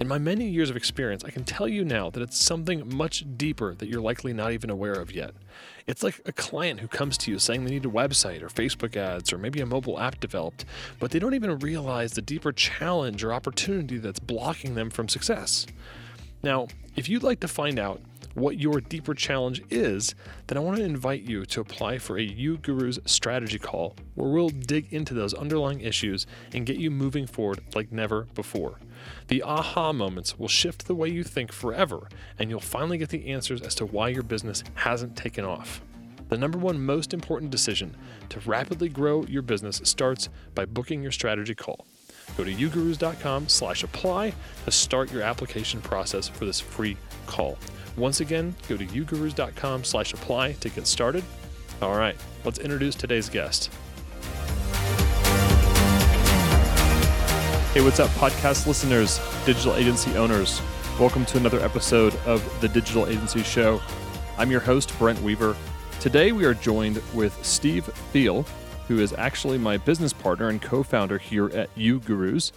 In my many years of experience, I can tell you now that it's something much deeper that you're likely not even aware of yet. It's like a client who comes to you saying they need a website or Facebook ads or maybe a mobile app developed, but they don't even realize the deeper challenge or opportunity that's blocking them from success. Now, if you'd like to find out what your deeper challenge is, then I want to invite you to apply for a uGurus strategy call where we'll dig into those underlying issues and get you moving forward like never before. The aha moments will shift the way you think forever, and you'll finally get the answers as to why your business hasn't taken off. The number one most important decision to rapidly grow your business starts by booking your strategy call. Go to ugurus.com slash apply to start your application process for this free call. Once again, go to ugurus.com slash apply to get started. All right, let's introduce today's guest. Hey, what's up, podcast listeners, digital agency owners? Welcome to another episode of the Digital Agency Show. I'm your host, Brent Weaver. Today, we are joined with Steve Thiel, who is actually my business partner and co founder here at uGurus.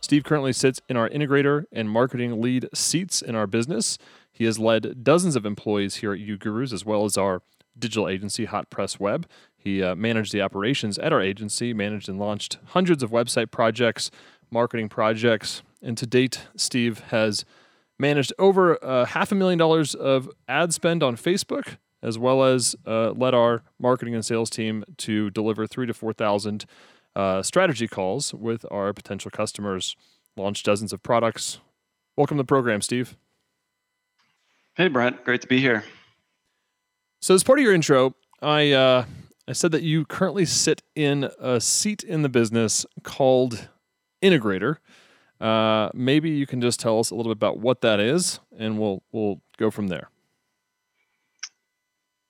Steve currently sits in our integrator and marketing lead seats in our business. He has led dozens of employees here at uGurus, as well as our digital agency, Hot Press Web. He uh, managed the operations at our agency, managed and launched hundreds of website projects, marketing projects. And to date, Steve has managed over uh, half a million dollars of ad spend on Facebook, as well as uh, led our marketing and sales team to deliver three to 4,000 uh, strategy calls with our potential customers, launched dozens of products. Welcome to the program, Steve. Hey, Brent. Great to be here. So, as part of your intro, I uh, I said that you currently sit in a seat in the business called integrator. Uh, maybe you can just tell us a little bit about what that is, and we'll we'll go from there.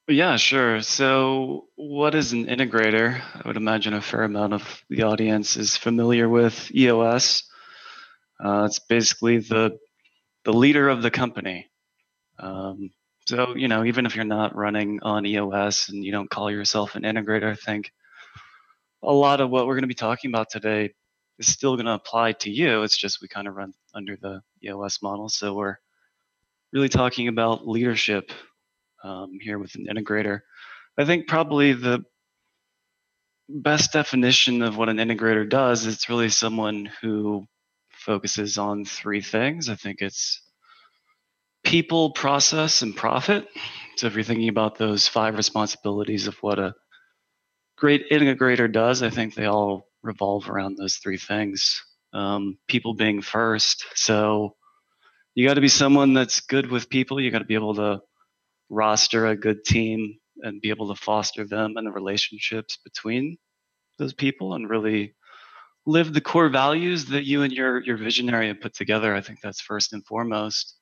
Yeah, sure. So, what is an integrator? I would imagine a fair amount of the audience is familiar with EOS. Uh, it's basically the the leader of the company. Um, so, you know, even if you're not running on EOS and you don't call yourself an integrator, I think a lot of what we're going to be talking about today is still going to apply to you. It's just we kind of run under the EOS model. So we're really talking about leadership um, here with an integrator. I think probably the best definition of what an integrator does is it's really someone who focuses on three things. I think it's people, process, and profit. So if you're thinking about those five responsibilities of what a great integrator does, I think they all revolve around those three things. Um, people being first. So you got to be someone that's good with people. You got to be able to roster a good team and be able to foster them and the relationships between those people and really live the core values that you and your your visionary have put together. I think that's first and foremost.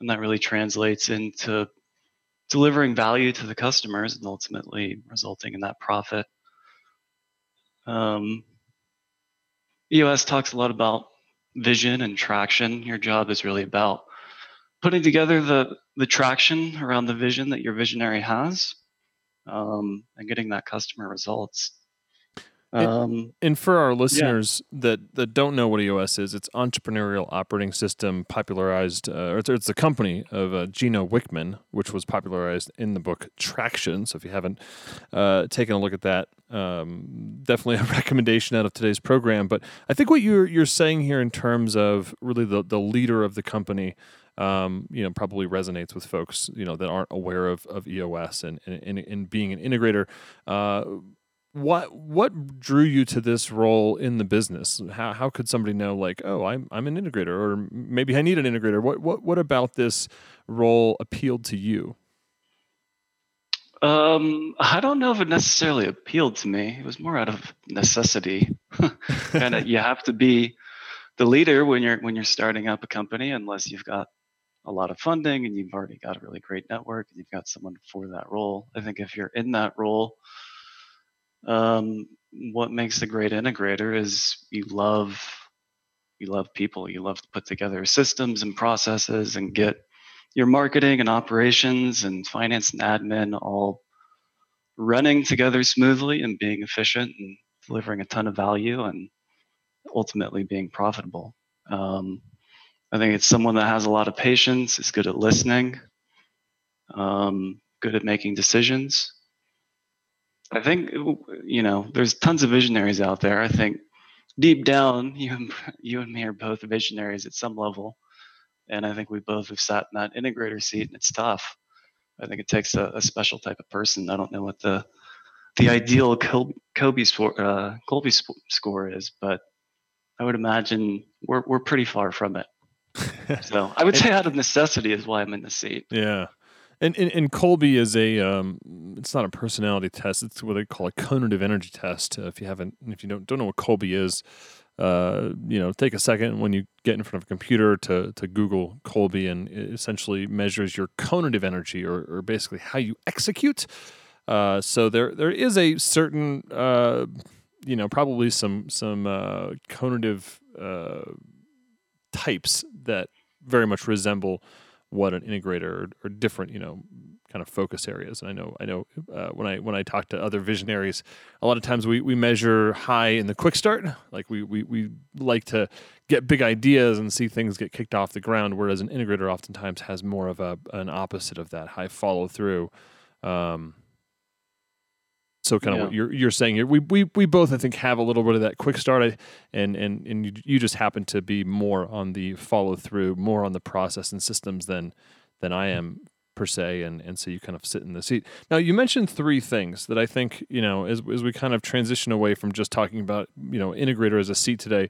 And that really translates into delivering value to the customers and ultimately resulting in that profit. Um, EOS talks a lot about vision and traction. Your job is really about putting together the the traction around the vision that your visionary has, um, and getting that customer results. Um, and, for our listeners yeah. that, that don't know what EOS is, it's entrepreneurial operating system popularized, uh, it's, it's a company of uh, Gino Wickman, which was popularized in the book Traction. So if you haven't uh, taken a look at that, um, definitely a recommendation out of today's program. But I think what you're you're saying here in terms of really the the leader of the company. Um, you know, probably resonates with folks, you know, that aren't aware of, of EOS and, and, and being an integrator. Uh, what what drew you to this role in the business? How how could somebody know like, oh, I'm I'm an integrator, or maybe I need an integrator? What what what about this role appealed to you? Um, I don't know if it necessarily appealed to me. It was more out of necessity. of, you have to be the leader when you're when you're starting up a company, unless you've got a lot of funding and you've already got a really great network and you've got someone for that role. I think if you're in that role, um, what makes a great integrator is you love you love people. You love to put together systems and processes and get your marketing and operations and finance and admin all running together smoothly and being efficient and delivering a ton of value and ultimately being profitable. Um, I think it's someone that has a lot of patience, is good at listening, um, good at making decisions. I think you know there's tons of visionaries out there. I think deep down, you and, you and me are both visionaries at some level, and I think we both have sat in that integrator seat, and it's tough. I think it takes a, a special type of person. I don't know what the the ideal Kolbe score, uh, score is, but I would imagine we're we're pretty far from it so I would say out of necessity is why I'm in the seat. Yeah. And, and, and Kolbe is a um, it's not a personality test. It's what they call a cognitive energy test. Uh, if you haven't, if you don't don't know what Kolbe is, uh, you know, take a second when you get in front of a computer to to Google Kolbe, and it essentially measures your cognitive energy, or, or basically how you execute. Uh, so there there is a certain, uh, you know, probably some some uh, cognitive uh, types that very much resemble what an integrator or, or different, you know, kind of focus areas. And I know, I know, uh, when I when I talk to other visionaries, a lot of times we, we measure high in the quick start. Like we, we we like to get big ideas and see things get kicked off the ground. Whereas an integrator oftentimes has more of a an opposite of that high follow through. Um, so kind of yeah. what you're you're saying here. We, we we both I think have a little bit of that quick start, and and and you, you just happen to be more on the follow through, more on the process and systems than than I am per se, and and so you kind of sit in the seat. Now you mentioned three things that I think you know as as we kind of transition away from just talking about you know integrator as a seat today.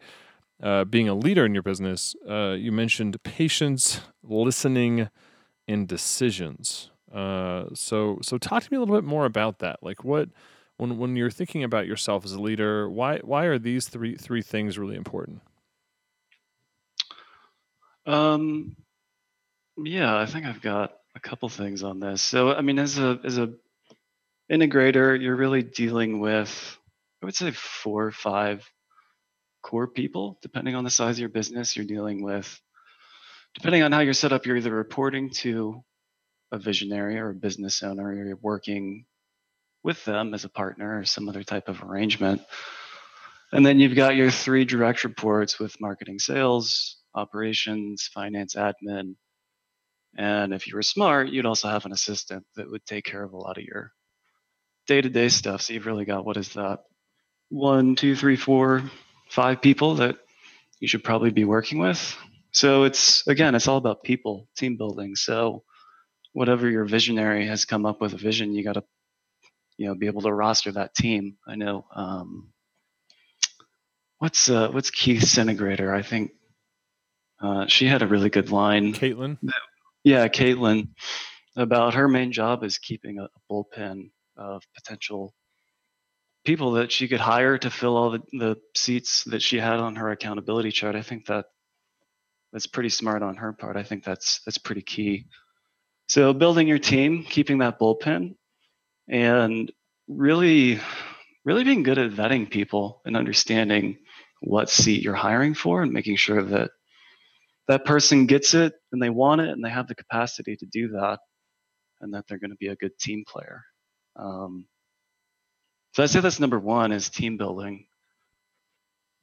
Uh, being a leader in your business, uh, you mentioned patience, listening, and decisions. Uh, so so talk to me a little bit more about that. Like what when when you're thinking about yourself as a leader, why why are these three three things really important? Um, yeah, I think I've got a couple things on this. So I mean, as a as a integrator, you're really dealing with I would say four or five core people, depending on the size of your business. You're dealing with depending on how you're set up, you're either reporting to a visionary or a business owner, or you're working with them as a partner or some other type of arrangement. And then you've got your three direct reports with marketing, sales, operations, finance, admin. And if you were smart, you'd also have an assistant that would take care of a lot of your day to day stuff. So you've really got what is that? One, two, three, four, five people that you should probably be working with. So it's, again, it's all about people, team building. So whatever your visionary has come up with a vision, you got to, you know, be able to roster that team. I know. Um, what's uh, what's Keith's integrator? I think uh, she had a really good line. Caitlin. Yeah, Caitlin. About her main job is keeping a, a bullpen of potential people that she could hire to fill all the, the seats that she had on her accountability chart. I think that that's pretty smart on her part. I think that's that's pretty key. So building your team, keeping that bullpen, and really, really being good at vetting people and understanding what seat you're hiring for and making sure that that person gets it and they want it and they have the capacity to do that and that they're going to be a good team player. Um, so I'd say that's number one is team building.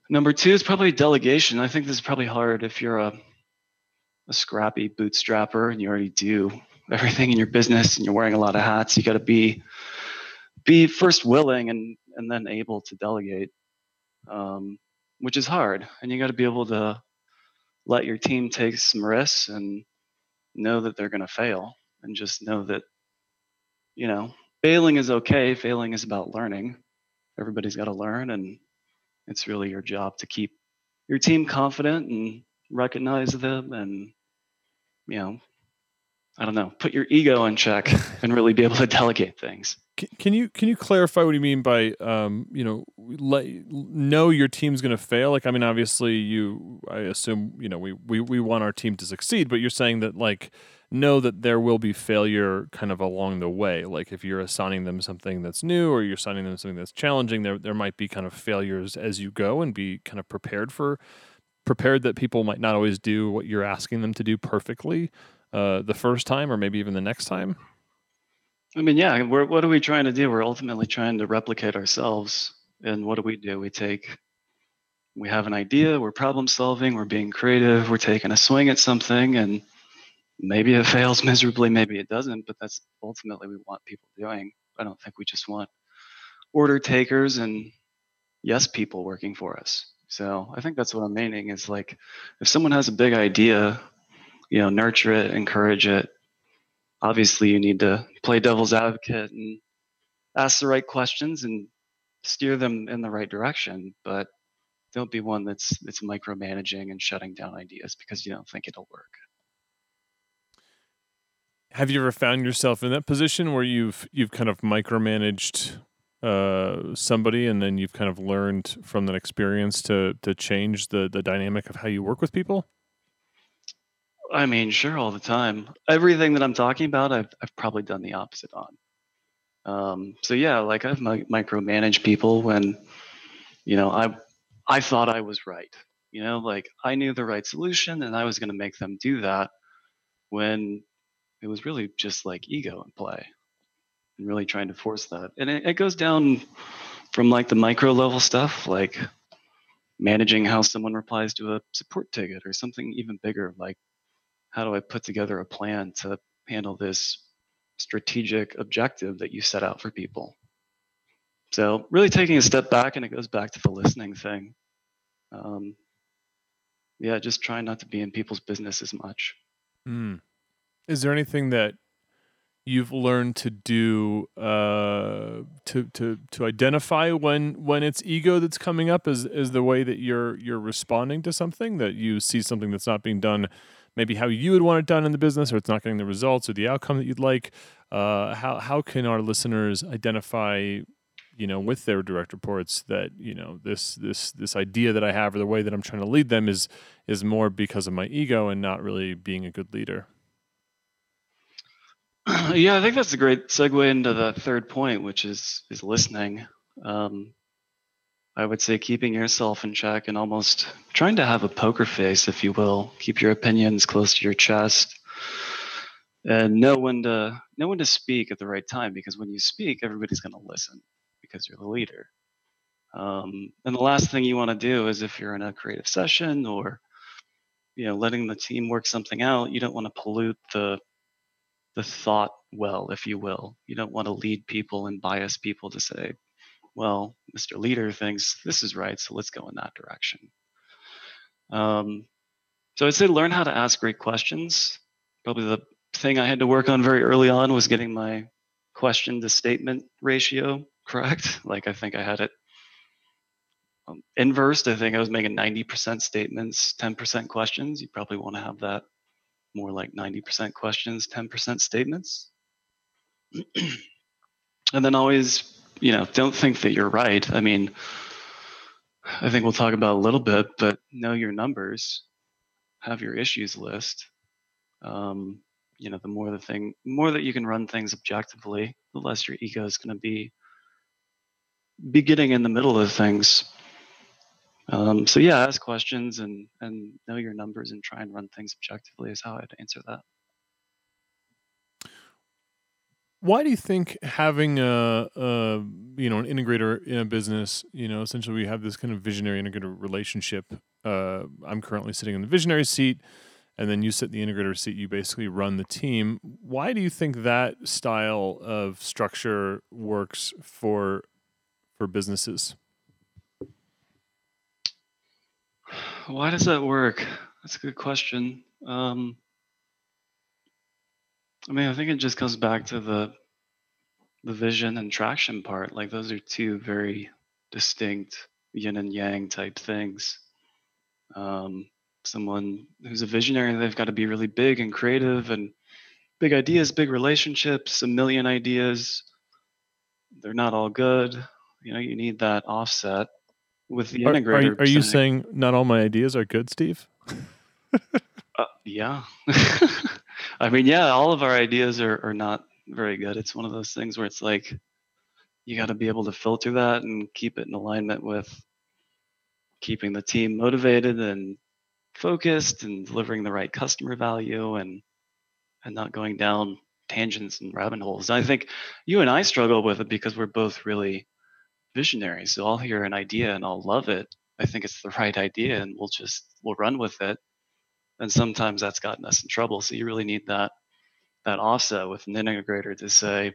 Number two is probably delegation. I think this is probably hard if you're a, a scrappy bootstrapper and you already do everything in your business and you're wearing a lot of hats, you got to be be first willing and and then able to delegate, um, which is hard. And you got to be able to let your team take some risks and know that they're going to fail, and just know that you know failing is okay. Failing is about learning. everybody's got to learn, and it's really your job to keep your team confident and recognize them, and you know, I don't know, put your ego in check and really be able to delegate things. Can you can you clarify what you mean by um, you know let know your team's going to fail? Like I mean, obviously you I assume you know we, we we want our team to succeed, but you're saying that like know that there will be failure kind of along the way. Like if you're assigning them something that's new or you're assigning them something that's challenging, there there might be kind of failures as you go and be kind of prepared for prepared that people might not always do what you're asking them to do perfectly uh, the first time or maybe even the next time. I mean, yeah, what are we trying to do? We're ultimately trying to replicate ourselves. And what do we do? We take, we have an idea, we're problem solving, we're being creative, we're taking a swing at something, and maybe it fails miserably, maybe it doesn't, but that's ultimately we want people doing. I don't think we just want order takers and yes people working for us. So I think that's what I'm meaning is like if someone has a big idea, you know, nurture it, encourage it, obviously you need to play devil's advocate and ask the right questions and steer them in the right direction but don't be one that's that's micromanaging and shutting down ideas because you don't think it'll work. Have you ever found yourself in that position where you've you've kind of micromanaged uh, somebody and then you've kind of learned from that experience to to change the the dynamic of how you work with people I mean, sure, all the time. Everything that I'm talking about, I've I've probably done the opposite on. Um, so yeah, like I've mi- micromanaged people when, you know, I I thought I was right. You know, like I knew the right solution and I was going to make them do that when it was really just like ego in play and really trying to force that. And it, it goes down from like the micro level stuff, like managing how someone replies to a support ticket or something even bigger, like how do I put together a plan to handle this strategic objective that you set out for people? So, really taking a step back, and it goes back to the listening thing. Um, yeah, just trying not to be in people's business as much. Mm. Is there anything that you've learned to do uh, to to to identify when when it's ego that's coming up? Is is the way that you're you're responding to something that you see something that's not being done maybe how you would want it done in the business, or it's not getting the results or the outcome that you'd like. Uh, how how can our listeners identify, you know, with their direct reports that you know this this this idea that I have or the way that I'm trying to lead them is is more because of my ego and not really being a good leader. Yeah, I think that's a great segue into the third point, which is is listening. Um, I would say keeping yourself in check and almost trying to have a poker face, if you will. Keep your opinions close to your chest and know when to know when to speak at the right time because when you speak, everybody's going to listen because you're the leader. Um, and the last thing you want to do is if you're in a creative session or you know letting the team work something out, you don't want to pollute the the thought well, if you will. You don't want to lead people and bias people to say, well, Mr. Leader thinks this is right, so let's go in that direction. Um, so I'd say learn how to ask great questions. Probably the thing I had to work on very early on was getting my question to statement ratio correct. Like I think I had it um, inversed. I think I was making 90% statements, 10% questions. You probably want to have that more like 90% questions, 10% statements. and then always you know, don't think that you're right. I mean, I think we'll talk about a little bit, but know your numbers, have your issues list. Um, you know, the more the thing, more that you can run things objectively, the less your ego is going to be be getting in the middle of things. Um, so yeah, ask questions and and know your numbers and try and run things objectively is how I'd answer that. Why do you think having a, a, you know an integrator in a business, you know, essentially we have this kind of visionary integrator relationship. Uh, I'm currently sitting in the visionary seat, and then you sit in the integrator seat. You basically run the team. Why do you think that style of structure works for for businesses? Why does that work? That's a good question. Um, I mean, I think it just comes back to the the vision and traction part. Like those are two very distinct yin and yang type things. Um, someone who's a visionary, they've got to be really big and creative and big ideas, big relationships, a million ideas. They're not all good. You know, you need that offset with the Are, integrator. are, are you saying not all my ideas are good, Steve? Yeah. I mean, yeah, all of our ideas are, are not very good. It's one of those things where it's like you got to be able to filter that and keep it in alignment with keeping the team motivated and focused and delivering the right customer value and and not going down tangents and rabbit holes. And I think you and I struggle with it because we're both really visionaries. So I'll hear an idea and I'll love it. I think it's the right idea and we'll just we'll run with it. And sometimes that's gotten us in trouble. So you really need that that offset with an integrator to say,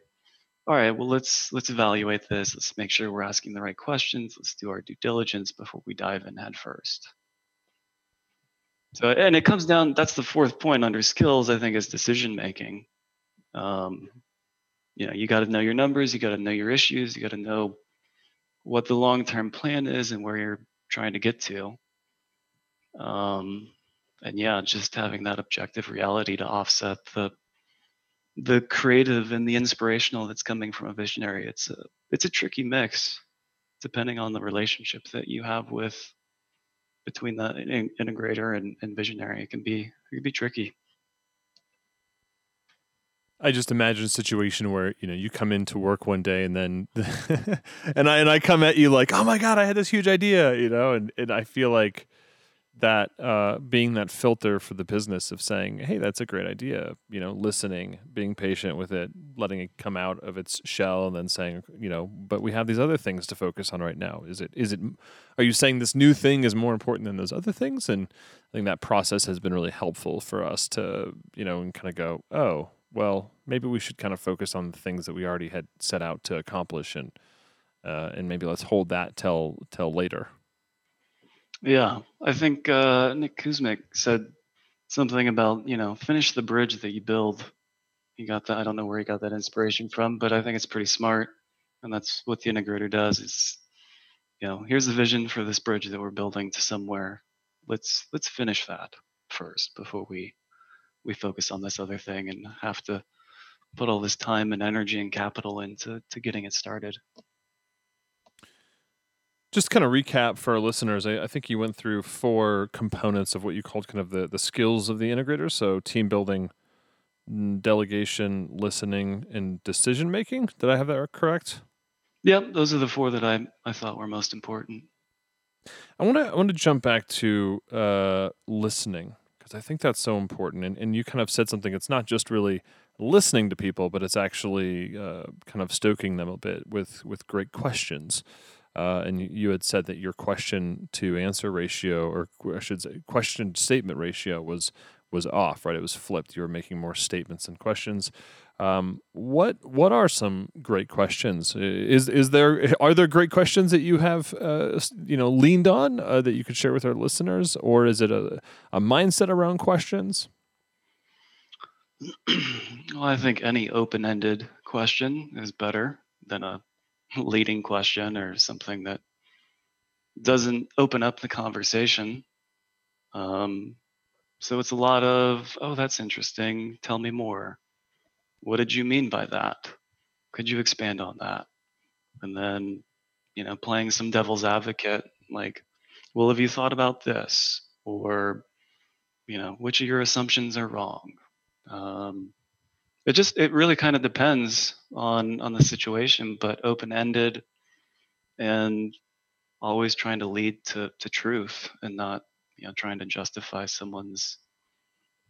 all right, well let's let's evaluate this. Let's make sure we're asking the right questions. Let's do our due diligence before we dive in head first. So, and it comes down. That's the fourth point under skills. I think is decision making. Um, you know, you got to know your numbers. You got to know your issues. You got to know what the long term plan is and where you're trying to get to. Um, and yeah, just having that objective reality to offset the the creative and the inspirational that's coming from a visionary. It's a it's a tricky mix, depending on the relationship that you have with between the in- integrator and, and visionary. It can be it can be tricky. I just imagine a situation where you know you come into work one day and then and I and I come at you like, oh my god, I had this huge idea, you know, and and I feel like that uh, being that filter for the business of saying, hey, that's a great idea, you know, listening, being patient with it, letting it come out of its shell, and then saying, you know, but we have these other things to focus on right now. Is it is it are you saying this new thing is more important than those other things? And I think that process has been really helpful for us to, you know, and kind of go, oh, well, maybe we should kind of focus on the things that we already had set out to accomplish, and uh, and maybe let's hold that till till later. Yeah, I think uh, Nick Kusmich said something about you know finish the bridge that you build. He got that. I don't know where he got that inspiration from, but I think it's pretty smart, and that's what the integrator does. Is you know here's the vision for this bridge that we're building to somewhere. Let's let's finish that first before we we focus on this other thing and have to put all this time and energy and capital into to getting it started. Just kind of recap for our listeners. I, I, think you went through four components of what you called kind of the, the skills of the integrator. So team building, delegation, listening, and decision making. Did I have that correct? Yep, those are the four that I I thought were most important. I want to I want to jump back to uh, listening because I think that's so important. And and you kind of said something. It's not just really listening to people, but it's actually uh, kind of stoking them a bit with with great questions. Uh, and you had said that your question to answer ratio, or I should say, question statement ratio was was off. Right, it was flipped. You were making more statements than questions. Um, what what are some great questions? Is is there are there great questions that you have uh, you know leaned on uh, that you could share with our listeners, or is it a a mindset around questions? well, I think any open ended question is better than a leading question or something that doesn't open up the conversation. Um, so it's a lot of, oh, that's interesting. Tell me more. What did you mean by that? Could you expand on that? And then, you know, playing some devil's advocate, like, well, have you thought about this? Or, you know, which of your assumptions are wrong? Um, it just it really kind of depends on on the situation, but open ended and always trying to lead to to truth and not you know trying to justify someone's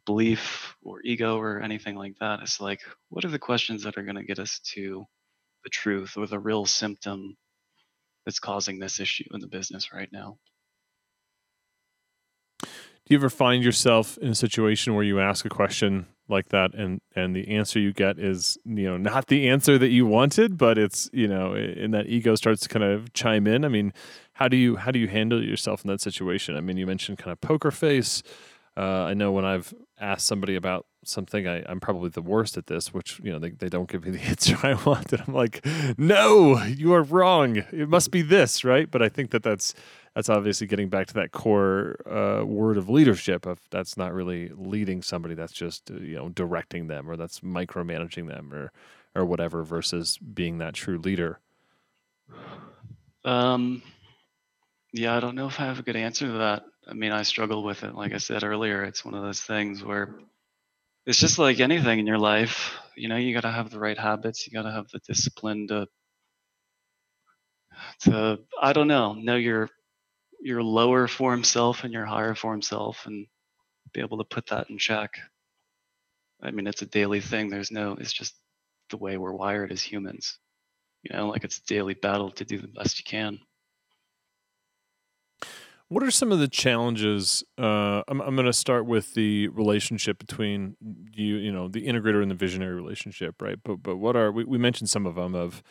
belief or ego or anything like that. It's like what are the questions that are going to get us to the truth or the real symptom that's causing this issue in the business right now. Do you ever find yourself in a situation where you ask a question like that and and the answer you get is you know not the answer that you wanted but it's you know and that ego starts to kind of chime in. I mean how do you how do you handle yourself in that situation? I mean you mentioned kind of poker face. Uh, i know when i've asked somebody about something I, I'm probably the worst at this, which you know they, they don't give me the answer I want, and I'm like, no, you are wrong. It must be this, right? But I think that that's that's obviously getting back to that core uh, word of leadership. Of that's not really leading somebody, that's just uh, you know directing them, or that's micromanaging them, or or whatever, versus being that true leader. Um, yeah, I don't know if I have a good answer to that. I mean, I struggle with it. Like I said earlier, it's one of those things where it's just like anything in your life. You know, you got to have the right habits. You got to have the discipline to to I don't know, know your your lower form self and your higher form self, and be able to put that in check. I mean, it's a daily thing. There's no. It's just the way we're wired as humans. You know, like it's a daily battle to do the best you can. What are some of the challenges? Uh, I'm, I'm going to start with the relationship between you, you know, the integrator and the visionary relationship, right? But but what are we, we mentioned some of them of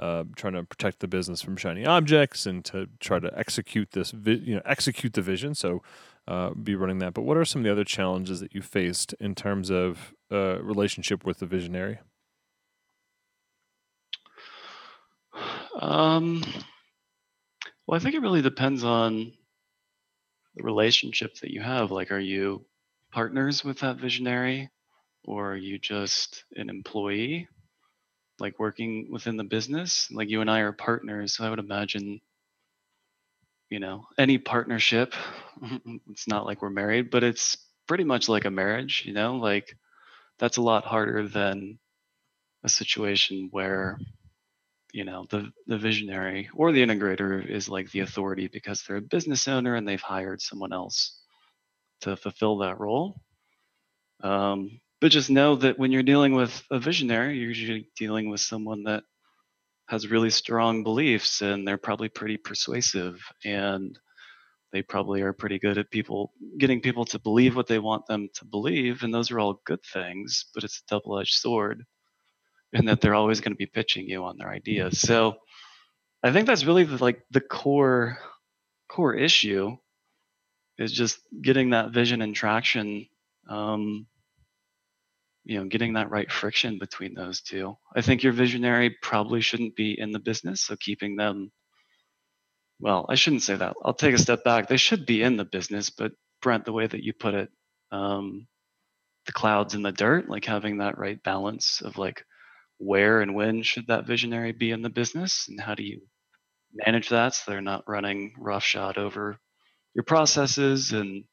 uh, trying to protect the business from shiny objects and to try to execute this, vi- you know, execute the vision. So uh, be running that. But what are some of the other challenges that you faced in terms of uh, relationship with the visionary? Um, well, I think it really depends on the relationship that you have. Like, are you partners with that visionary or are you just an employee? Like working within the business, like you and I are partners. So I would imagine, you know, any partnership, it's not like we're married, but it's pretty much like a marriage, you know, like that's a lot harder than a situation where you know the the visionary or the integrator is like the authority because they're a business owner and they've hired someone else to fulfill that role. Um, but just know that when you're dealing with a visionary you're usually dealing with someone that has really strong beliefs and they're probably pretty persuasive and they probably are pretty good at people getting people to believe what they want them to believe and those are all good things but it's a double-edged sword and that they're always going to be pitching you on their ideas. So I think that's really the, like the core core issue is just getting that vision and traction um, you know getting that right friction between those two. I think your visionary probably shouldn't be in the business so keeping them well i shouldn't say that. I'll take a step back. They should be in the business but brent the way that you put it um, the clouds in the dirt like having that right balance of like where and when should that visionary be in the business and how do you manage that so they're not running roughshod over your processes and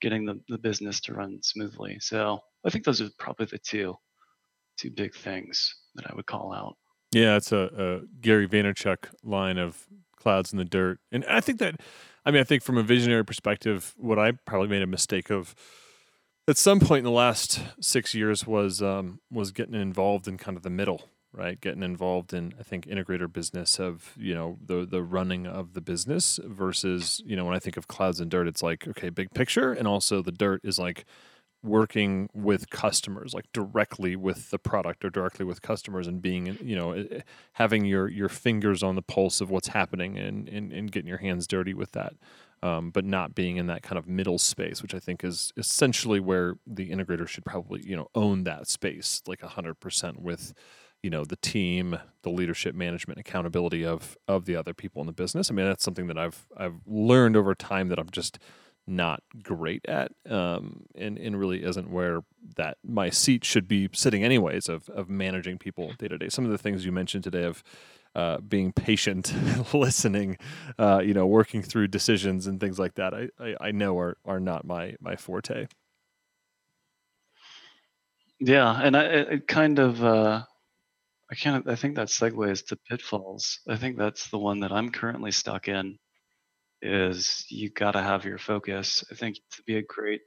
getting the, the business to run smoothly? So i think those are probably the two two big things that i would call out. Yeah it's a, a gary vaynerchuk line of clouds in the dirt. And i think that i mean i think from a visionary perspective what i probably made a mistake of at some point in the last six years was um, was getting involved in kind of the middle, right? Getting involved in I think integrator business of you know the the running of the business versus you know when I think of clouds and dirt, it's like okay, big picture, and also the dirt is like working with customers like directly with the product or directly with customers and being you know eh, eh, having your your fingers on the pulse of what's happening and and, and getting your hands dirty with that um, but not being in that kind of middle space, which I think is essentially where the integrator should probably you know own that space like hundred percent with you know the team, the leadership, management, accountability of of the other people in the business. I mean that's something that I've I've learned over time that I'm just not great at um, and, and really isn't where that my seat should be sitting anyways of, of managing people day to day some of the things you mentioned today of uh, being patient, listening, uh, you know, working through decisions and things like that. I, I, I, know are are not my my forte. Yeah, and I it kind of uh, I of I think that segues to pitfalls. I think that's the one that I'm currently stuck in. Is you got to have your focus. I think to be a great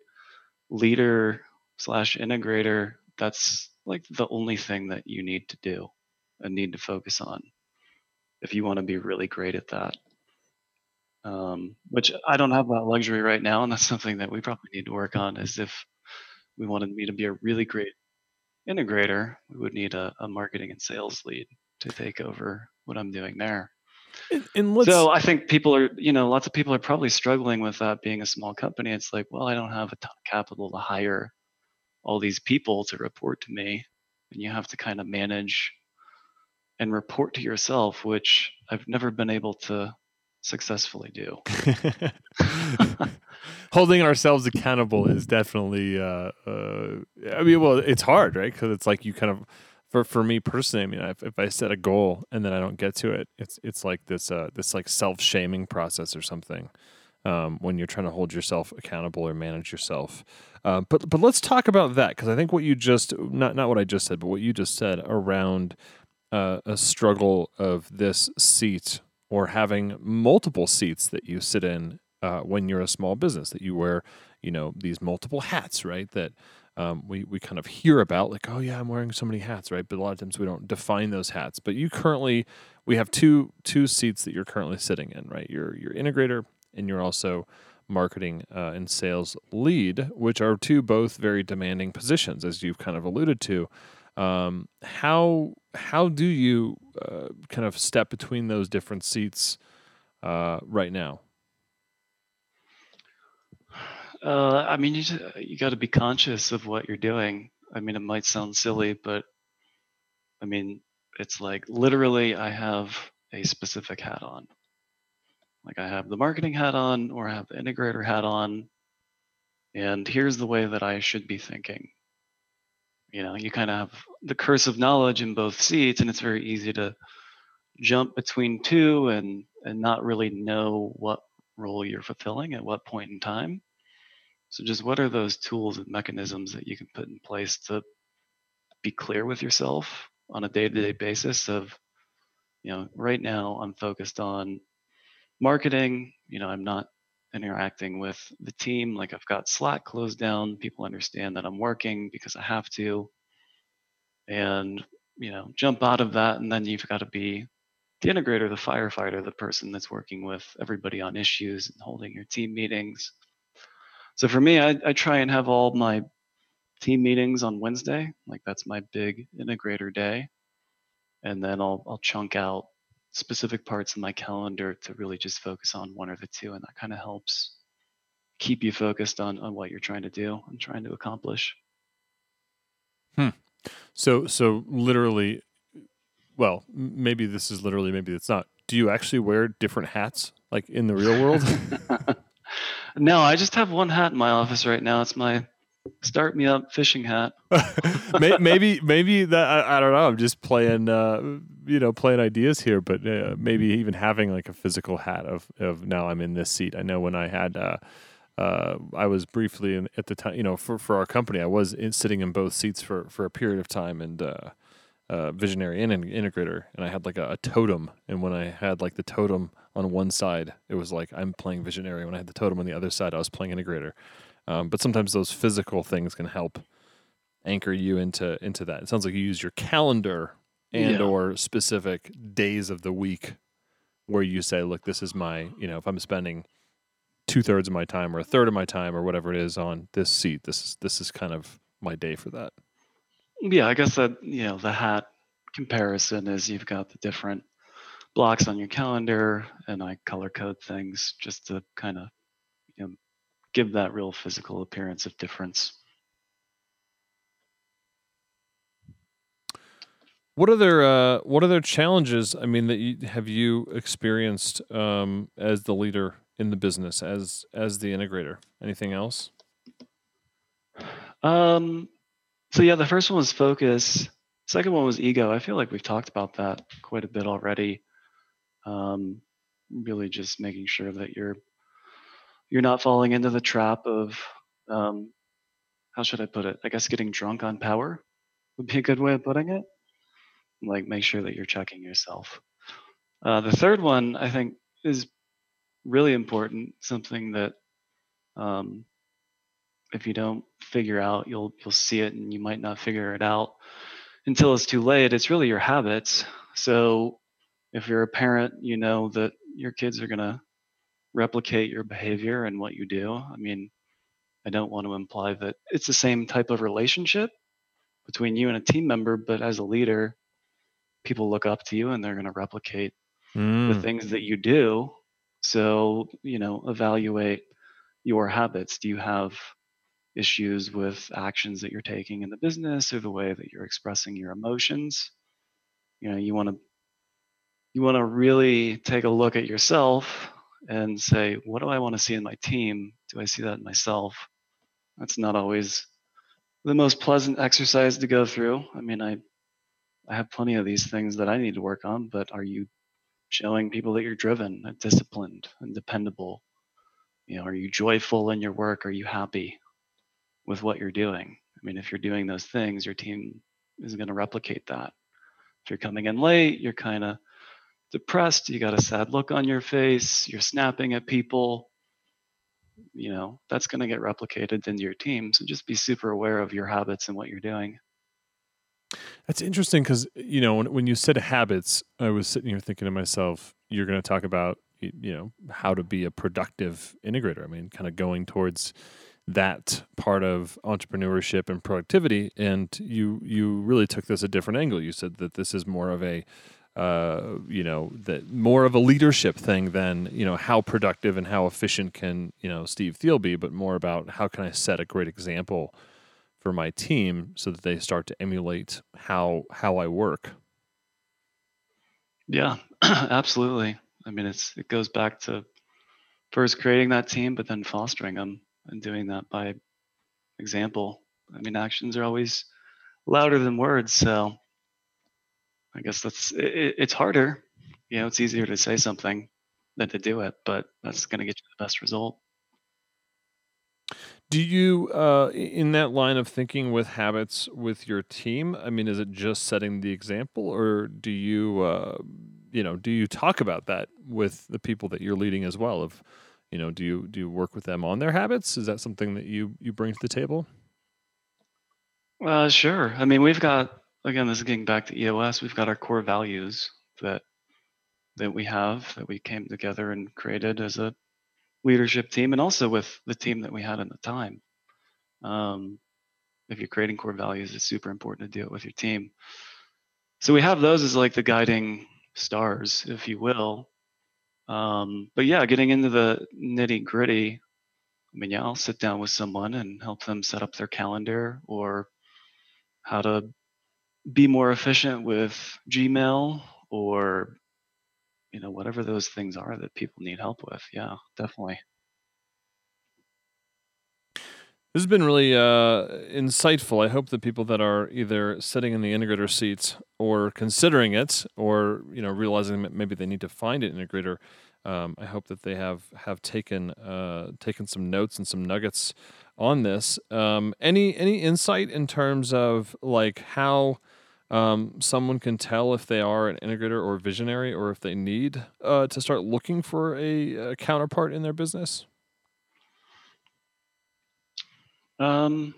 leader slash integrator, that's like the only thing that you need to do and need to focus on if you want to be really great at that. Um, which I don't have that luxury right now, and that's something that we probably need to work on. Is if we wanted me to be a really great integrator, we would need a, a marketing and sales lead to take over what I'm doing there. And, and so I think people are, you know, lots of people are probably struggling with that being a small company. It's like, well, I don't have a ton of capital to hire all these people to report to me, and you have to kind of manage and report to yourself, which I've never been able to successfully do. Holding ourselves accountable is definitely, uh, uh, I mean, well, it's hard, right? Because it's like you kind of, for for me personally, I mean, if, if I set a goal and then I don't get to it, it's it's like this uh, this like self shaming process or something. Um, when you're trying to hold yourself accountable or manage yourself, uh, but but let's talk about that because I think what you just not not what I just said, but what you just said around uh, a struggle of this seat or having multiple seats that you sit in uh, when you're a small business that you wear you know these multiple hats right? That um, we, we kind of hear about like oh yeah i'm wearing so many hats right? But a lot of times we don't define those hats. But you currently we have two two seats that you're currently sitting in right? You're your integrator and you're also marketing uh, and sales lead which are two both very demanding positions as you've kind of alluded to um, how how do you uh, kind of step between those different seats uh, right now uh, I mean, you just, you got to be conscious of what you're doing. I mean, it might sound silly, but I mean, it's like literally, I have a specific hat on. Like I have the marketing hat on, or I have the integrator hat on, and here's the way that I should be thinking. You know, you kind of have the curse of knowledge in both seats, and it's very easy to jump between two and and not really know what role you're fulfilling at what point in time. So just what are those tools and mechanisms that you can put in place to be clear with yourself on a day-to-day basis of, you know, right now I'm focused on marketing, you know, I'm not interacting with the team like I've got Slack closed down, people understand that I'm working because I have to. And, you know, jump out of that and then you've got to be the integrator, the firefighter, the person that's working with everybody on issues and holding your team meetings so for me, I, I try and have all my team meetings on Wednesday. Like that's my big integrator day. And then I'll I'll chunk out specific parts of my calendar to really just focus on one or the two. And that kind of helps keep you focused on, on what you're trying to do and trying to accomplish. Hmm. So so literally well, maybe this is literally, maybe it's not. Do you actually wear different hats like in the real world? No, I just have one hat in my office right now. It's my start me up fishing hat. maybe maybe that I, I, don't know. I'm just playing uh, you know playing ideas here, but uh, maybe even having like a physical hat of of now I'm in this seat. I know when I had. Uh, uh, I was briefly in, at the time, you know, for, for our company, I was in, sitting in both seats for, for a period of time, and uh, uh, visionary and an integrator, and I had like a, a, totem. And when I had like the totem on one side, it was like I'm playing visionary. When I had the totem on the other side, I was playing integrator. Um, but sometimes those physical things can help anchor you into into that. It sounds like you use your calendar and yeah. or specific days of the week where you say, look, this is my, you know, if I'm spending two thirds of my time or a third of my time or whatever it is on this seat, this is this is kind of my day for that. Yeah, I guess that you know the hat comparison is you've got the different blocks on your calendar, and I color code things just to kind of give that real physical appearance of difference. What other uh, what other challenges? I mean, that you, have you experienced um, as the leader in the business, as as the integrator? Anything else? Um, so yeah, the first one was focus. Second one was ego. I feel like we've talked about that quite a bit already. Um, really, just making sure that you're you're not falling into the trap of um, how should I put it? I guess getting drunk on power would be a good way of putting it. Like, make sure that you're checking yourself. Uh, the third one, I think, is really important. Something that um, if you don't figure out, you'll you'll see it and you might not figure it out until it's too late. It's really your habits. So if you're a parent, you know that your kids are gonna replicate your behavior and what you do. I mean, I don't want to imply that it's the same type of relationship between you and a team member, but as a leader, people look up to you and they're going to replicate mm. the things that you do. So, you know, evaluate your habits. Do you have issues with actions that you're taking in the business or the way that you're expressing your emotions. You know, you want to you want to really take a look at yourself and say, what do I want to see in my team? Do I see that in myself? That's not always the most pleasant exercise to go through. I mean, I I have plenty of these things that I need to work on, but are you showing people that you're driven, uh, disciplined, and dependable? You know, are you joyful in your work? Are you happy with what you're doing? I mean, if you're doing those things, your team is going to replicate that. If you're coming in late, you're kind of depressed, you got a sad look on your face, you're snapping at people, you know, that's going to get replicated into your team. So just be super aware of your habits and what you're doing. That's interesting because, you know, when, when you said habits, I was sitting here thinking to myself, you're going to talk about, you know, how to be a productive integrator. I mean, kind of going towards that part of entrepreneurship and productivity and you you really took this a different angle you said that this is more of a uh, you know, that more of a leadership thing than you know how productive and how efficient can you know Steve Thiel be, but more about how can I set a great example for my team so that they start to emulate how how I work. Yeah, absolutely. I mean, it's it goes back to first creating that team, but then fostering them and doing that by example. I mean, actions are always louder than words, so I guess that's it, it's harder. You know, it's easier to say something than to do it, but that's going to get you the best result. Do you, uh, in that line of thinking with habits with your team? I mean, is it just setting the example, or do you, uh, you know, do you talk about that with the people that you're leading as well? Of, you know, do you do you work with them on their habits? Is that something that you you bring to the table? Uh, sure. I mean, we've got again, this is getting back to EOS. We've got our core values that that we have that we came together and created as a leadership team, and also with the team that we had at the time. Um, if you're creating core values, it's super important to do it with your team. So we have those as like the guiding stars, if you will. Um, but yeah, getting into the nitty gritty. I mean, yeah, I'll sit down with someone and help them set up their calendar or how to be more efficient with Gmail or you know whatever those things are that people need help with. Yeah, definitely. This has been really uh, insightful. I hope that people that are either sitting in the integrator seats or considering it, or you know realizing that maybe they need to find an integrator, um, I hope that they have have taken uh, taken some notes and some nuggets on this. Um, any any insight in terms of like how um, someone can tell if they are an integrator or visionary or if they need uh, to start looking for a, a, counterpart in their business? Um,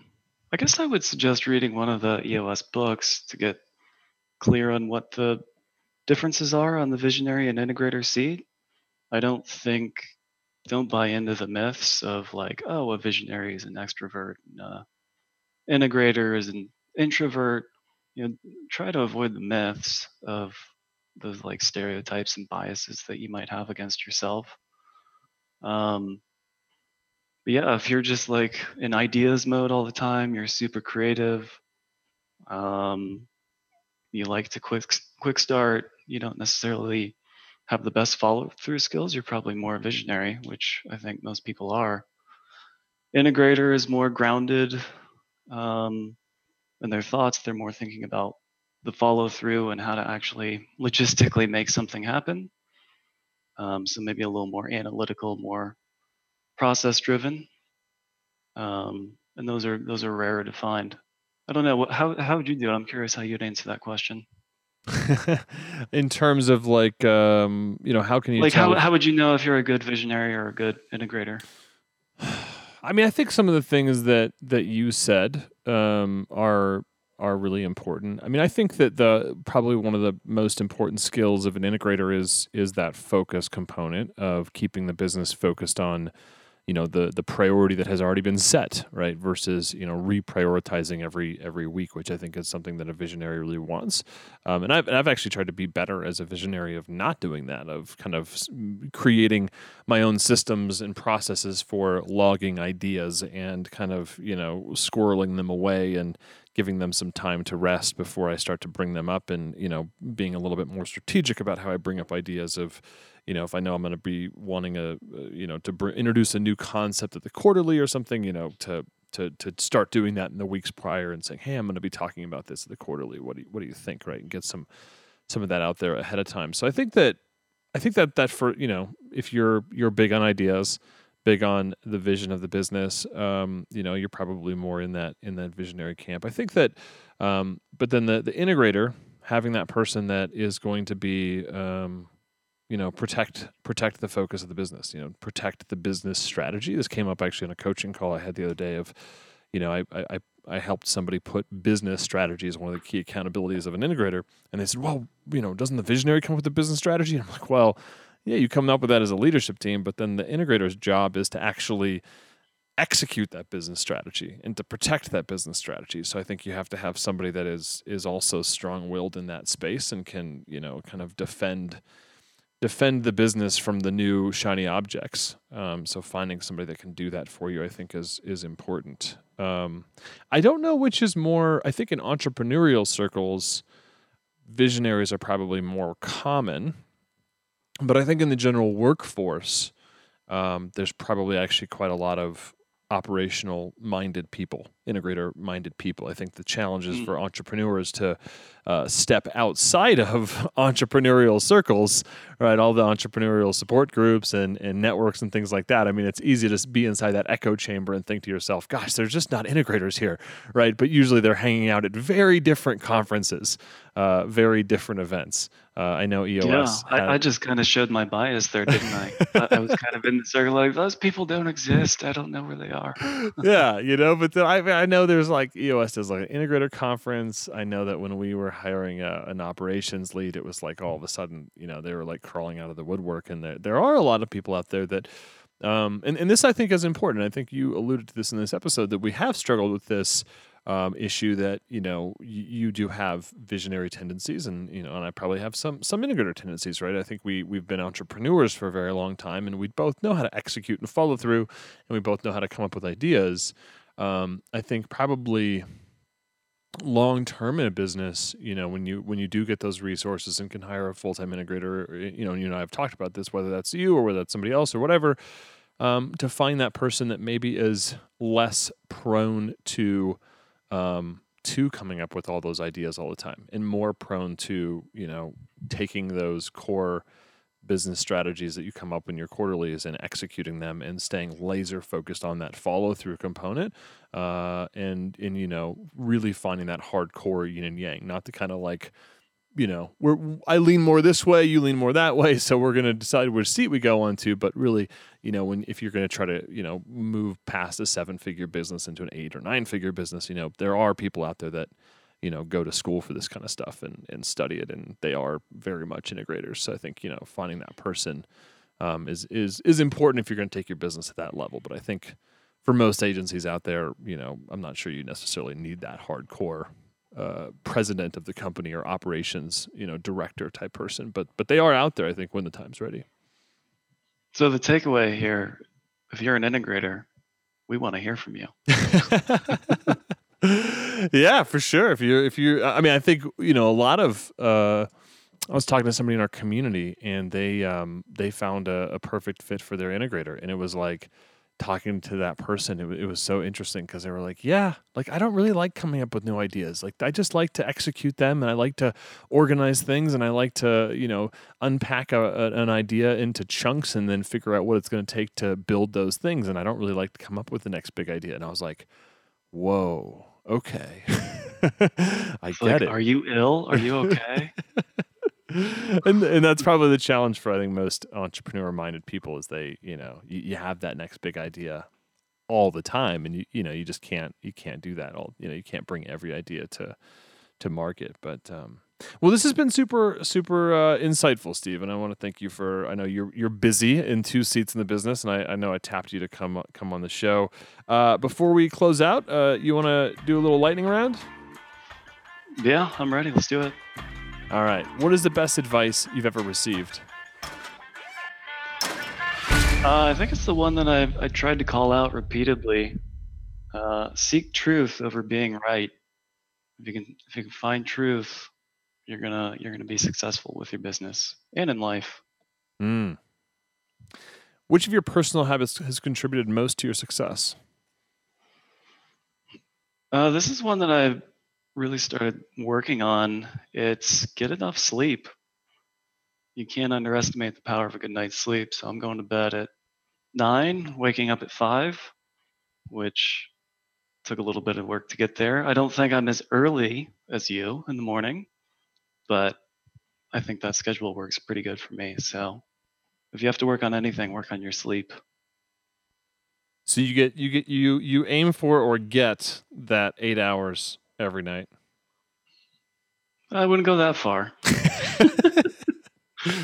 I guess I would suggest reading one of the EOS books to get clear on what the differences are on the visionary and integrator seat. I don't think, don't buy into the myths of like, oh, a visionary is an extrovert, and uh, integrator is an introvert. You know try to avoid the myths of those like stereotypes and biases that you might have against yourself. Um but yeah if you're just like in ideas mode all the time you're super creative um you like to quick quick start you don't necessarily have the best follow through skills you're probably more visionary which i think most people are integrator is more grounded um, and their thoughts, they're more thinking about the follow through and how to actually logistically make something happen. Um, so maybe a little more analytical, more process driven. Um, and those are those are rarer to find. I don't know how how would you do it? I'm curious how you'd answer that question. in terms of like um, you know how can you like how how would you know if you're a good visionary or a good integrator? I mean, I think some of the things that that you said um, are are really important. I mean, I think that the probably one of the most important skills of an integrator is is that focus component of keeping the business focused on you know the the priority that has already been set right versus you know reprioritizing every every week which i think is something that a visionary really wants. Um, and I've, I've actually tried to be better as a visionary of not doing that of kind of creating my own systems and processes for logging ideas and kind of you know squirreling them away and giving them some time to rest before i start to bring them up and you know being a little bit more strategic about how i bring up ideas of you know, if I know I'm going to be wanting a, you know, to br- introduce a new concept at the quarterly or something, you know, to to to start doing that in the weeks prior and saying, hey, I'm going to be talking about this at the quarterly. What do you, what do you think, right? And get some some of that out there ahead of time. So I think that I think that that for you know, if you're you're big on ideas, big on the vision of the business, um, you know, you're probably more in that in that visionary camp. I think that, um, but then the the integrator having that person that is going to be um, you know protect protect the focus of the business you know protect the business strategy. This came up actually in a coaching call i had the other day of you know i i i helped somebody put business strategy as one of the key accountabilities of an integrator. And they said well you know doesn't the visionary come up with the business strategy? And i'm like well yeah you come up with that as a leadership team but then the integrator's job is to actually execute that business strategy and to protect that business strategy. So I think you have to have somebody that is is also strong-willed in that space and can, you know, kind of defend defend the business from the new shiny objects. Um, so finding somebody that can do that for you, I think, is is important. Um, I don't know which is more. I think in entrepreneurial circles, visionaries are probably more common, but I think in the general workforce, um, there's probably actually quite a lot of operational minded people, integrator minded people. I think the challenge is mm. for entrepreneurs to uh, step outside of entrepreneurial circles, right? All the entrepreneurial support groups and, and networks and things like that. I mean, it's easy to be inside that echo chamber and think to yourself, gosh, there's just not integrators here, right? But usually they're hanging out at very different conferences, uh, very different events. Uh, I know EOS. Yeah, I, I, just kind of showed my bias there, didn't I? I was kind of in the circle like those people don't exist. I don't know where they are. yeah, you know, but then I I know there's like EOS does like an integrator conference. I know that when we were hiring a, an operations lead, it was like all of a sudden, you know, they were like crawling out of the woodwork, and there there are a lot of people out there that. Um, and, and this I think is important. I think you alluded to this in this episode that we have struggled with this um, issue that you know you, you, do have visionary tendencies, and you know, and I probably have some some integrator tendencies, right? I think we we've been entrepreneurs for a very long time, and we both know how to execute and follow through, and we both know how to come up with ideas. Um, I think probably long term in a business, you know, when you when you do get those resources and can hire a full time integrator, you know, and you know, I've talked about this, whether that's you or whether that's somebody else or whatever, um, to find that person that maybe is less prone to um, to coming up with all those ideas all the time and more prone to you know taking those core business strategies that you come up in your quarterlies and executing them and staying laser focused on that follow through component uh, and and you know really finding that hardcore yin and yang not the kind of like you know, we're I lean more this way, you lean more that way, so we're going to decide which seat we go onto. But really, you know, when if you're going to try to you know move past a seven figure business into an eight or nine figure business, you know, there are people out there that you know go to school for this kind of stuff and and study it, and they are very much integrators. So I think you know finding that person um, is is is important if you're going to take your business at that level. But I think for most agencies out there, you know, I'm not sure you necessarily need that hardcore uh, president of the company or operations, you know, director type person. But but they are out there, I think, when the time's ready. So the takeaway here, if you're an integrator, we want to hear from you. yeah, for sure. If you if you, I mean, I think you know a lot of. Uh, I was talking to somebody in our community, and they um, they found a, a perfect fit for their integrator, and it was like talking to that person, it, it was so interesting because they were like, "Yeah, like I don't really like coming up with new ideas. Like I just like to execute them, and I like to organize things, and I like to, you know, unpack a, a, an idea into chunks and then figure out what it's going to take to build those things. And I don't really like to come up with the next big idea." And I was like, "Whoa, okay, I get like, it. Are you ill? Are you okay?" and and that's probably the challenge for I think most entrepreneur minded people is they you know you, you have that next big idea all the time and you you know you just can't you can't do that all you know you can't bring every idea to to market but um Well, this has been super, super uh, insightful, Steve, and I want to thank you for. I know you're you're busy in two seats in the business, and I, I know I tapped you to come come on the show. Uh, before we close out, uh, you want to do a little lightning round? Yeah, I'm ready. Let's do it. All right. What is the best advice you've ever received? Uh, I think it's the one that I I tried to call out repeatedly. Uh, seek truth over being right. If you can if you can find truth, you're gonna you're gonna be successful with your business and in life. Mm. Which of your personal habits has contributed most to your success? Uh, this is one that I've really started working on. It's get enough sleep. You can't underestimate the power of a good night's sleep. So I'm going to bed at nine, waking up at five, which took a little bit of work to get there. I don't think I'm as early as you in the morning, but I think that schedule works pretty good for me. So if you have to work on anything, work on your sleep. So you get you get you you aim for or get that eight hours every night. I wouldn't go that far.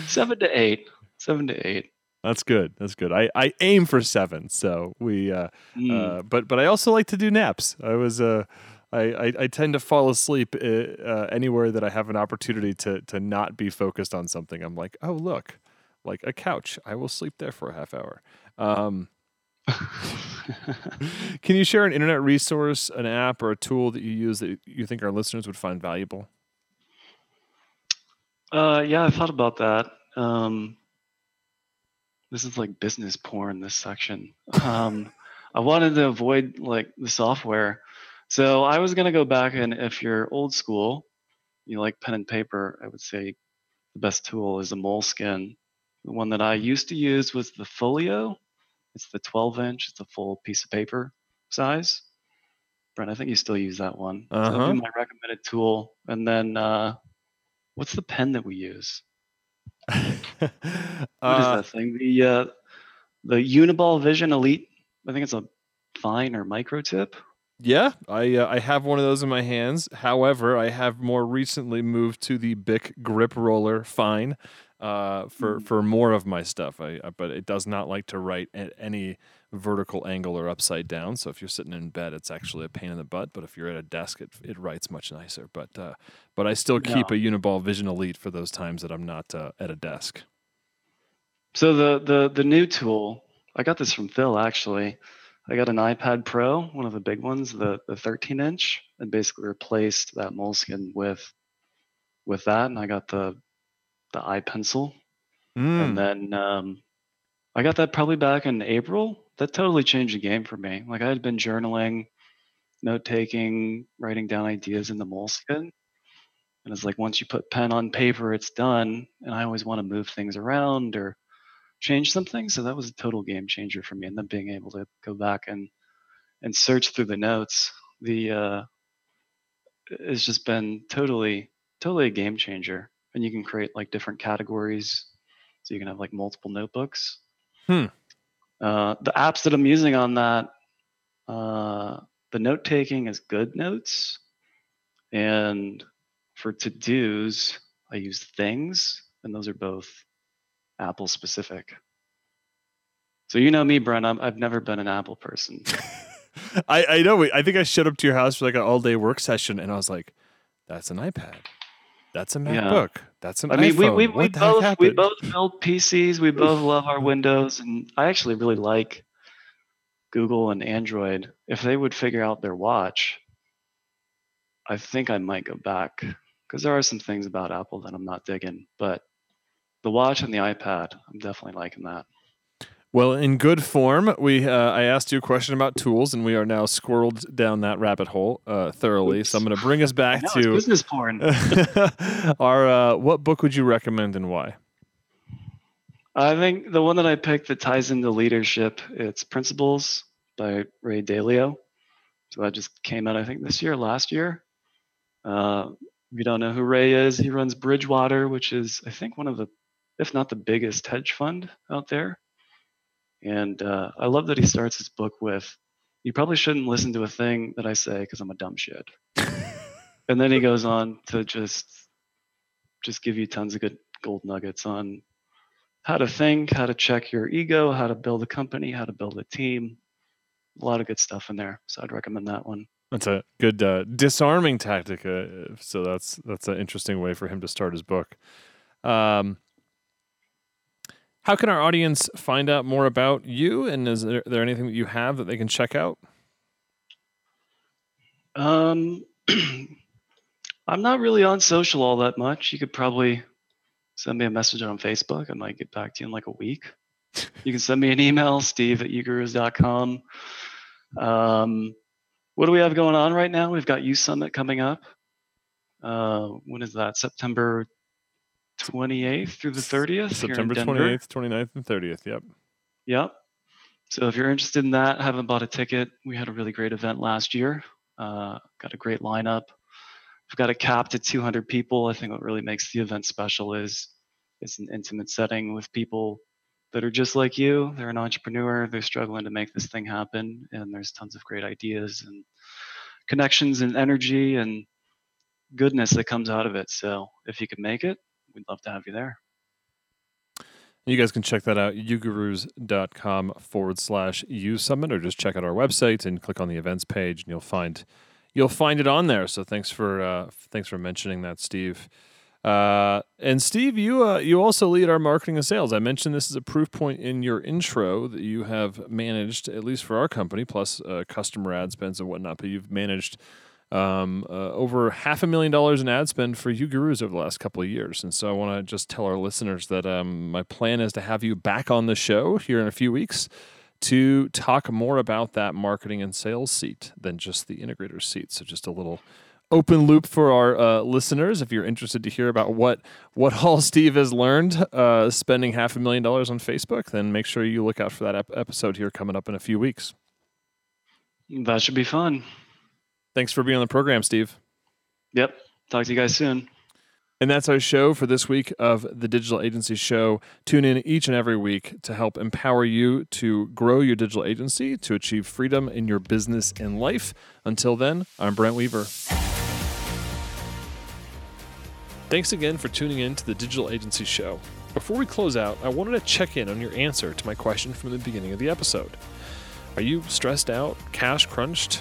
seven to eight. Seven to eight. That's good. That's good. I, I aim for seven. So we, uh, mm. uh, but but I also like to do naps. I was uh, I, I, I tend to fall asleep uh, uh, anywhere that I have an opportunity to to not be focused on something. I'm like, oh look, like a couch. I will sleep there for a half hour. Um, can you share an internet resource, an app, or a tool that you use that you think our listeners would find valuable? Uh, yeah, I thought about that. Um, this is like business porn. This section. Um, I wanted to avoid like the software, so I was gonna go back and if you're old school, you like pen and paper, I would say the best tool is a Moleskine. The one that I used to use was the Folio. It's the 12 inch. It's a full piece of paper size. Brent, I think you still use that one. Uh-huh. So that'd be my recommended tool. And then, uh, what's the pen that we use? what uh, is that thing? The uh, the Uniball Vision Elite. I think it's a fine or micro tip. Yeah, I uh, I have one of those in my hands. However, I have more recently moved to the Bic Grip Roller Fine uh, for mm. for more of my stuff. I, I, but it does not like to write at any vertical angle or upside down. So if you're sitting in bed, it's actually a pain in the butt. But if you're at a desk, it it writes much nicer. But uh, but I still keep a Uniball Vision Elite for those times that I'm not uh, at a desk. So the the the new tool, I got this from Phil actually. I got an iPad Pro, one of the big ones, the the 13 inch, and basically replaced that Moleskine with with that, and I got the the iPencil, mm. and then um, I got that probably back in April. That totally changed the game for me. Like I had been journaling, note taking, writing down ideas in the Moleskine, and it's like once you put pen on paper, it's done. And I always want to move things around or change something, so that was a total game changer for me. And then being able to go back and and search through the notes, the uh, it's just been totally totally a game changer and you can create like different categories so you can have like multiple notebooks hmm. uh, the apps that i'm using on that uh, the note taking is GoodNotes and for to do's i use things and those are both apple specific so you know me brent i have never been an apple person I, I know i think i showed up to your house for like an all day work session and i was like that's an ipad that's a MacBook. Yeah. That's an I mean, iPhone. we we, we both we both build PCs. We both love our Windows, and I actually really like Google and Android. If they would figure out their watch, I think I might go back because there are some things about Apple that I'm not digging. But the watch and the iPad, I'm definitely liking that. Well, in good form, we uh, I asked you a question about tools, and we are now squirreled down that rabbit hole uh, thoroughly. Oops. So I'm going to bring us back to business porn. our uh, what book would you recommend and why? I think the one that I picked that ties into leadership it's Principles by Ray Dalio. So that just came out I think this year, last year. Uh, if you don't know who Ray is, he runs Bridgewater, which is I think one of the, if not the biggest hedge fund out there. And uh, I love that he starts his book with, "You probably shouldn't listen to a thing that I say because I'm a dumb shit." and then he goes on to just just give you tons of good gold nuggets on how to think, how to check your ego, how to build a company, how to build a team. A lot of good stuff in there. So I'd recommend that one. That's a good uh, disarming tactic. Uh, so that's that's an interesting way for him to start his book. Um, how can our audience find out more about you? And is there, there anything that you have that they can check out? Um, I'm not really on social all that much. You could probably send me a message on Facebook. I might get back to you in like a week. you can send me an email, steve at ugurus.com. Um, what do we have going on right now? We've got U Summit coming up. Uh, when is that? September 28th through the 30th? September 28th, 29th, and 30th. Yep. Yep. So if you're interested in that, haven't bought a ticket, we had a really great event last year. Uh, got a great lineup. We've got a cap to 200 people. I think what really makes the event special is it's an intimate setting with people that are just like you. They're an entrepreneur. They're struggling to make this thing happen, and there's tons of great ideas and connections and energy and goodness that comes out of it. So if you can make it, we'd love to have you there. You guys can check that out, ugurus.com forward slash U Summit, or just check out our website and click on the events page, and you'll find you'll find it on there. So thanks for uh, thanks for mentioning that, Steve. Uh, and Steve, you uh, you also lead our marketing and sales. I mentioned this is a proof point in your intro that you have managed, at least for our company, plus uh, customer ad spends and whatnot. But you've managed um, uh, over half a million dollars in ad spend for UGURUS over the last couple of years. And so I want to just tell our listeners that um, my plan is to have you back on the show here in a few weeks to talk more about that marketing and sales seat than just the integrator seat. So just a little open loop for our uh, listeners. If you're interested to hear about what what all Steve has learned uh, spending half a million dollars on Facebook, then make sure you look out for that ep- episode here coming up in a few weeks. That should be fun. Thanks for being on the program, Steve. Yep. Talk to you guys soon. And that's our show for this week of the Digital Agency Show. Tune in each and every week to help empower you to grow your digital agency to achieve freedom in your business and life. Until then, I'm Brent Weaver. Thanks again for tuning in to the Digital Agency Show. Before we close out, I wanted to check in on your answer to my question from the beginning of the episode. Are you stressed out, cash crunched,